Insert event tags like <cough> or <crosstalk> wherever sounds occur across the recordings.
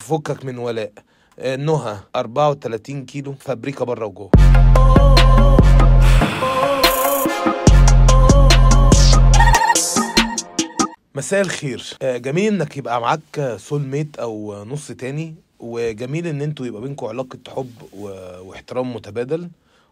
فكك من ولاء. آه، نهى 34 كيلو فابريكا بره وجوه. مساء الخير. آه، جميل إنك يبقى معاك سول ميت أو نص تاني وجميل إن أنتوا يبقى بينكم علاقة حب واحترام متبادل.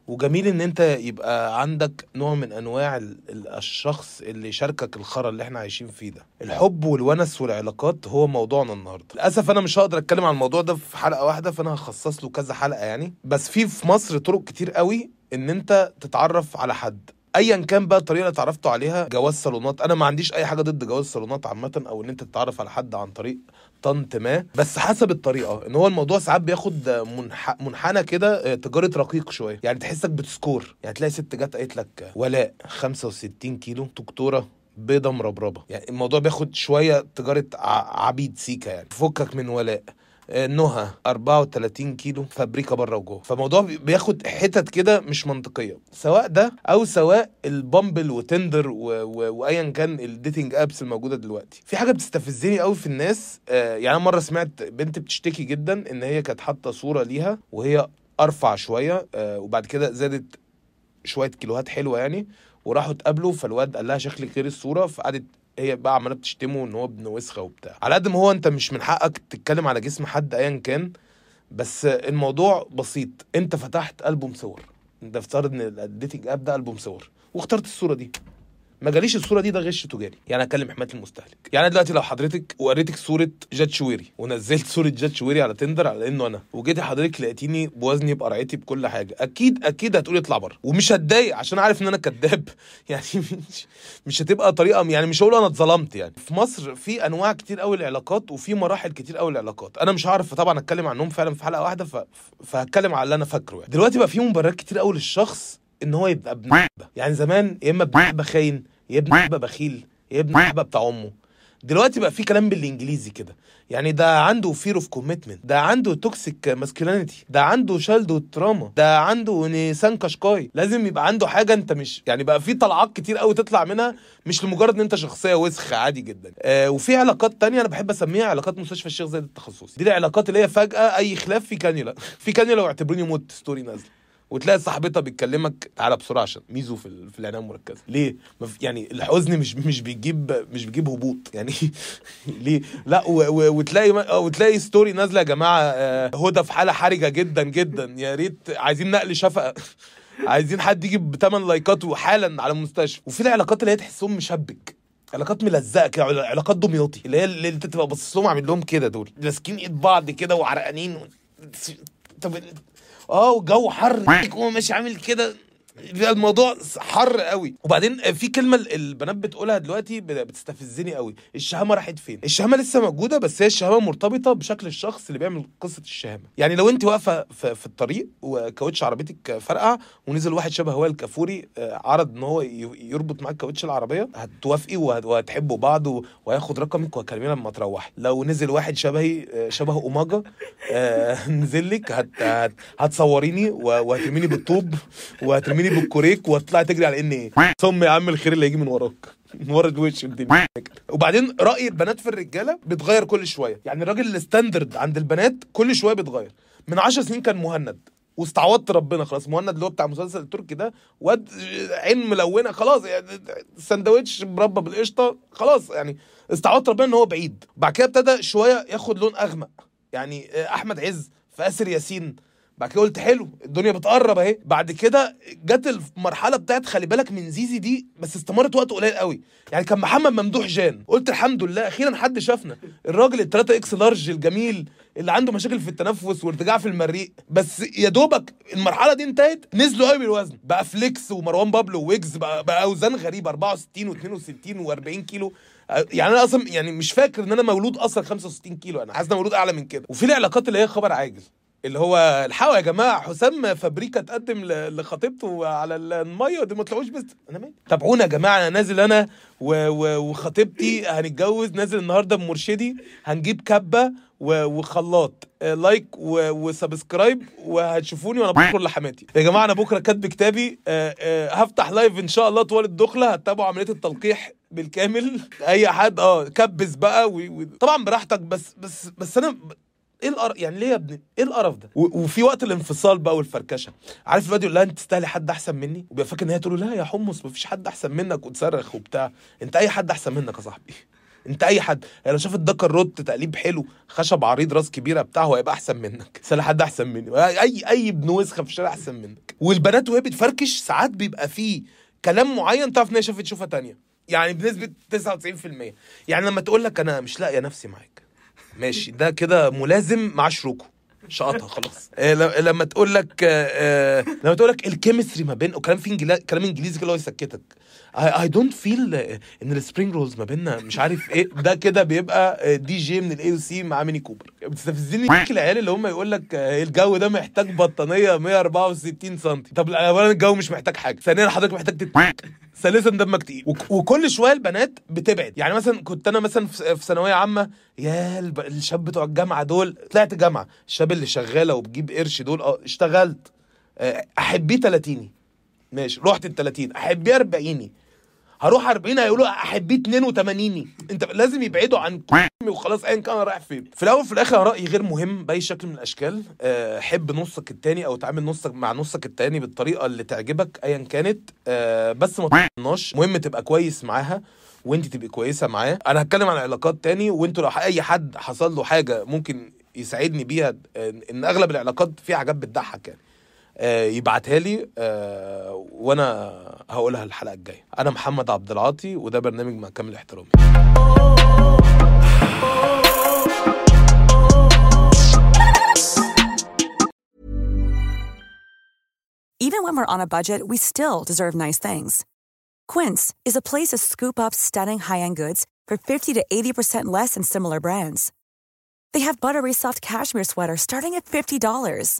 وجميل إن أنت يبقى عندك نوع من أنواع ال- ال- الشخص اللي يشاركك الخرا اللي إحنا عايشين فيه ده. الحب والونس والعلاقات هو موضوعنا النهارده. للأسف أنا مش هقدر أتكلم عن الموضوع ده في حلقة واحدة فأنا هخصص له كذا حلقة يعني. بس في في مصر طرق كتير قوي إن أنت تتعرف على حد. ايا كان بقى الطريقة اللي اتعرفتوا عليها جواز صالونات. أنا ما عنديش أي حاجة ضد جواز صالونات عامة أو إن أنت تتعرف على حد عن طريق طنط ما بس حسب الطريقة. إن هو الموضوع ساعات بياخد منح... منحنى كده آه، تجارة رقيق شوية. يعني تحسك بت score. يعني تلاقي ست جت قالت لك ولاء 65 كيلو دكتورة بيضة مربربة. يعني الموضوع بياخد شوية تجارة ع... عبيد سيكا يعني. فكك من ولاء. نهى 34 كيلو فابريكا بره وجوه فالموضوع بي- بياخد حتت كده مش منطقية سواء ده أو سواء ال Bumble و Tinder. وايا كان ال dating apps الموجودة دلوقتي في حاجة بتستفزني قوي في الناس آه، يعني مرة سمعت بنت بتشتكي جدا إن هي كانت حاطة صورة ليها وهي أرفع شوية آه، وبعد كده زادت شوية كيلوهات حلوة يعني وراحوا اتقابلوا فالواد قال لها شكلك غير الصورة فقعدت هي بقى عماله بتشتمه إن هو ابن وسخة وبتاع. على قد ما هو أنت مش من حقك تتكلم على جسم حد ايا كان بس الموضوع بسيط. أنت فتحت ألبوم صور. أنت افترض إن ال dating app ده ألبوم صور. واخترت الصورة دي. ما جاليش الصورة دي ده غش تجاري. يعني أكلم حمايه المستهلك. يعني أنا دلوقتي لو حضرتك وريتك صورة جاد شويري ونزلت صورة جاد شويري على Tinder على إنه أنا وجيتي حضرتك لقيتيني بوزني بقرعتي بكل حاجة أكيد أكيد هتقولي اطلع بره. ومش هتضايق عشان عارف إن أنا كذاب. <laughs> يعني مش مش هتبقى طريقة يعني مش هقول أنا اتظلمت يعني. في مصر في أنواع كتير قوي للعلاقات وفي مراحل كتير قوي للعلاقات أنا مش هعرف طبعا أتكلم عنهم فعلا في حلقة واحدة. فهتكلم على اللي أنا فاكره يعني. دلوقتي بقى في مبررات كتير قوي للشخص إن هو يبقى ابن يعني زمان يا إما ابن خاين يا ابن بخيل يا ابن بتاع أمه. دلوقتي بقى في كلام بالإنجليزي كده. يعني ده عنده fear of commitment ده عنده toxic masculinity ده عنده childhood trauma ده عنده نيسان كاشكاي لازم يبقى عنده حاجة أنت مش يعني بقى في طلعات كتير قوي تطلع منها مش لمجرد إن أنت شخصية وسخة عادي جدا. آه وفي علاقات تانية أنا بحب أسميها علاقات مستشفى الشيخ زايد التخصصي. دي العلاقات اللي هي فجأة أي خلاف في كانيولا. <laughs> في كانيولا واعتبروني موت story نازلة. وتلاقي صاحبتها بتكلمك تعالى بسرعة عشان ميزو في في العنايه المركزه ليه؟ يعني الحزن مش مش بيجيب مش بيجيب هبوط. <laughs> يعني ليه؟ لا و و وتلاقي آه، وتلاقي story نازلة يا جماعة آه، هدى في حالة حرجة جدا جدا. يا ريت عايزين نقل شفقه <laughs> عايزين حد يجي بثمان لايكات وحالا على المستشفى. وفي العلاقات اللي هي تحسهم مشبك. علاقات ملزقة كده عل- علاقات دمياطي. اللي هي اللي أنت تبقى باصص لهم عامل لهم كده دول. ماسكين إيد بعض كده وعرقانين. طب آه وجو حر ماشي عامل كده. الموضوع حر قوي. وبعدين في كلمة البنات بتقولها دلوقتي بتستفزني قوي. الشهامة راحت فين؟ الشهامة لسه موجودة بس هي الشهامة مرتبطة بشكل الشخص اللي بيعمل قصة الشهامة. يعني لو انت واقفة في, الطريق وكاوتش عربيتك فرقع ونزل واحد شبه وائل كفوري آه، عرض ان هو يربط معاك كاوتش العربية هتوافقي وهتحبوا بعض وهياخد رقمك وهتكلمينا لما تروحي. لو نزل واحد شبهي آه، شبه أوماجا آه، <laughs> نزل لك هت هتصوريني وهترميني بالطوب وهترميني بالكوريك وهتطلعي تجري على ان إيه صم يا عم الخير اللي هيجي من وراك. من ورا الدنيا؟ وبعدين رأي البنات في الرجالة بيتغير كل شوية. يعني الراجل ال standard عند البنات كل شوية بيتغير. من 10 سنين كان مهند. واستعوضت ربنا خلاص. مهند اللي هو بتاع المسلسل التركي ده واد عين ملونة خلاص يعني سندوتش مربى بالقشطة خلاص يعني استعوضت ربنا إن هو بعيد. بعد كده ابتدى شوية ياخد لون أغمق. يعني أحمد عز في اسر ياسين بعد كده قلت حلو الدنيا بتقرب اهي. بعد كده جت المرحلة بتاعت خلي بالك من زيزي دي بس استمرت وقت قليل قوي. يعني كان محمد ممدوح جان. قلت الحمد لله أخيرا حد شافنا. الراجل ال 3 X large الجميل اللي عنده مشاكل في التنفس وارتجاع في المريء. بس يا دوبك المرحلة دي انتهت نزلوا قوي بالوزن. بقى فليكس ومروان بابلو ويجز بقى, بقى أوزان غريبة 64 و62 و40 كيلو. يعني أنا أصلا يعني مش فاكر إن أنا مولود أصلا 65 كيلو. أنا حاسس مولود أعلى من كده. وفي العلاقات اللي هي خبر عاجل. اللي هو الحقوا يا جماعة حسام فابريكا تقدم لخطيبته على المية دي ما طلعوش بس. أنا مالي تابعونا يا جماعة أنا نازل أنا وخطيبتي هنتجوز نازل النهارده بمرشدي هنجيب كبة وخلاط like و subscribe وهتشوفوني وأنا بشكر لحماتي. يا جماعة أنا بكرة كاتب كتابي آه، آه، هفتح live إن شاء الله طوال الدخلة هتتابعوا عملية التلقيح بالكامل. أي حد آه كبس بقى طبعا براحتك بس بس بس أنا إيه القرف يعني ليه يا ابني؟ إيه القرف ده؟ وفي وقت الانفصال بقى والفركشة. عارف الواد يقول لها أنت تستاهلي حد أحسن مني؟ وبيبقى فاكر إن هي تقول له لا يا حمص مفيش حد أحسن منك وتصرخ وبتاع. أنت أي حد أحسن منك يا صاحبي؟ <laughs> أنت أي حد. يعني لو شافت روت تقليب حلو خشب عريض راس كبيرة بتاع هو هيبقى أحسن منك. <laughs> سال حد أحسن مني. أي أي ابن وسخة في الشارع أحسن منك. والبنات وهي بتفركش ساعات بيبقى فيه كلام معين تعرف إن هي شافت تشوفها تانية. يعني بنسبة 99% يعني لما تقول لك أنا مش لاقية نفسي معاك. ماشي. ده كده ملازم مع شروكه شقطها خلاص. <laughs> آه لما تقول لك آه, آه، لما تقول لك الكيمستري ما بين وكلام في انجليزي كلام إنجليزي كده هو يسكتك. I don't feel إن ال spring rolls ما بيننا مش عارف إيه. ده كده بيبقى دي جي من ال AUC مع ميني كوبر. بتستفزني العيال اللي هم يقول لك آه، الجو ده محتاج بطانية 164 سم طب اولا الجو مش محتاج حاجة. ثانيا حضرتك محتاج تت... ثالثا دمك تقيل وكل شوية البنات بتبعد. يعني مثلا كنت أنا مثلا في ثانوية عامة يا الشاب بتوع الجامعة دول طلعت جامعه الشاب اللي شغالة وبجيب قرش دول آه اشتغلت. آه، أحبيه 30 ماشي. رحت ال 30 أحبيه 40 هروح 40 هيقولوا احبيه 82 أنت لازم يبعدوا عن <laughs> وخلاص ايا كان رايح فين. في الأول في الآخر رايي غير مهم بأي شكل من الأشكال. آه، حب نصك التاني أو تعامل نصك مع نصك التاني بالطريقة اللي تعجبك ايا كانت. أه بس ما تطناش مهم تبقى كويس معاها وأنت تبقي كويسة معاه. أنا هتكلم عن علاقات تاني وأنتوا لو أي حد حصل له حاجة ممكن يساعدني بيها إن أغلب العلاقات فيها حاجات بتضحك يعني. آه، يبعتها لي آه، وانا هقولها الحلقه الجايه انا محمد عبد العاطي وده برنامج مع كامل احترامي Even when we're on a budget, we still deserve nice things. Quince is a place to scoop up stunning high-end goods for 50 to 80% less than similar brands. They have buttery soft cashmere sweaters starting at $50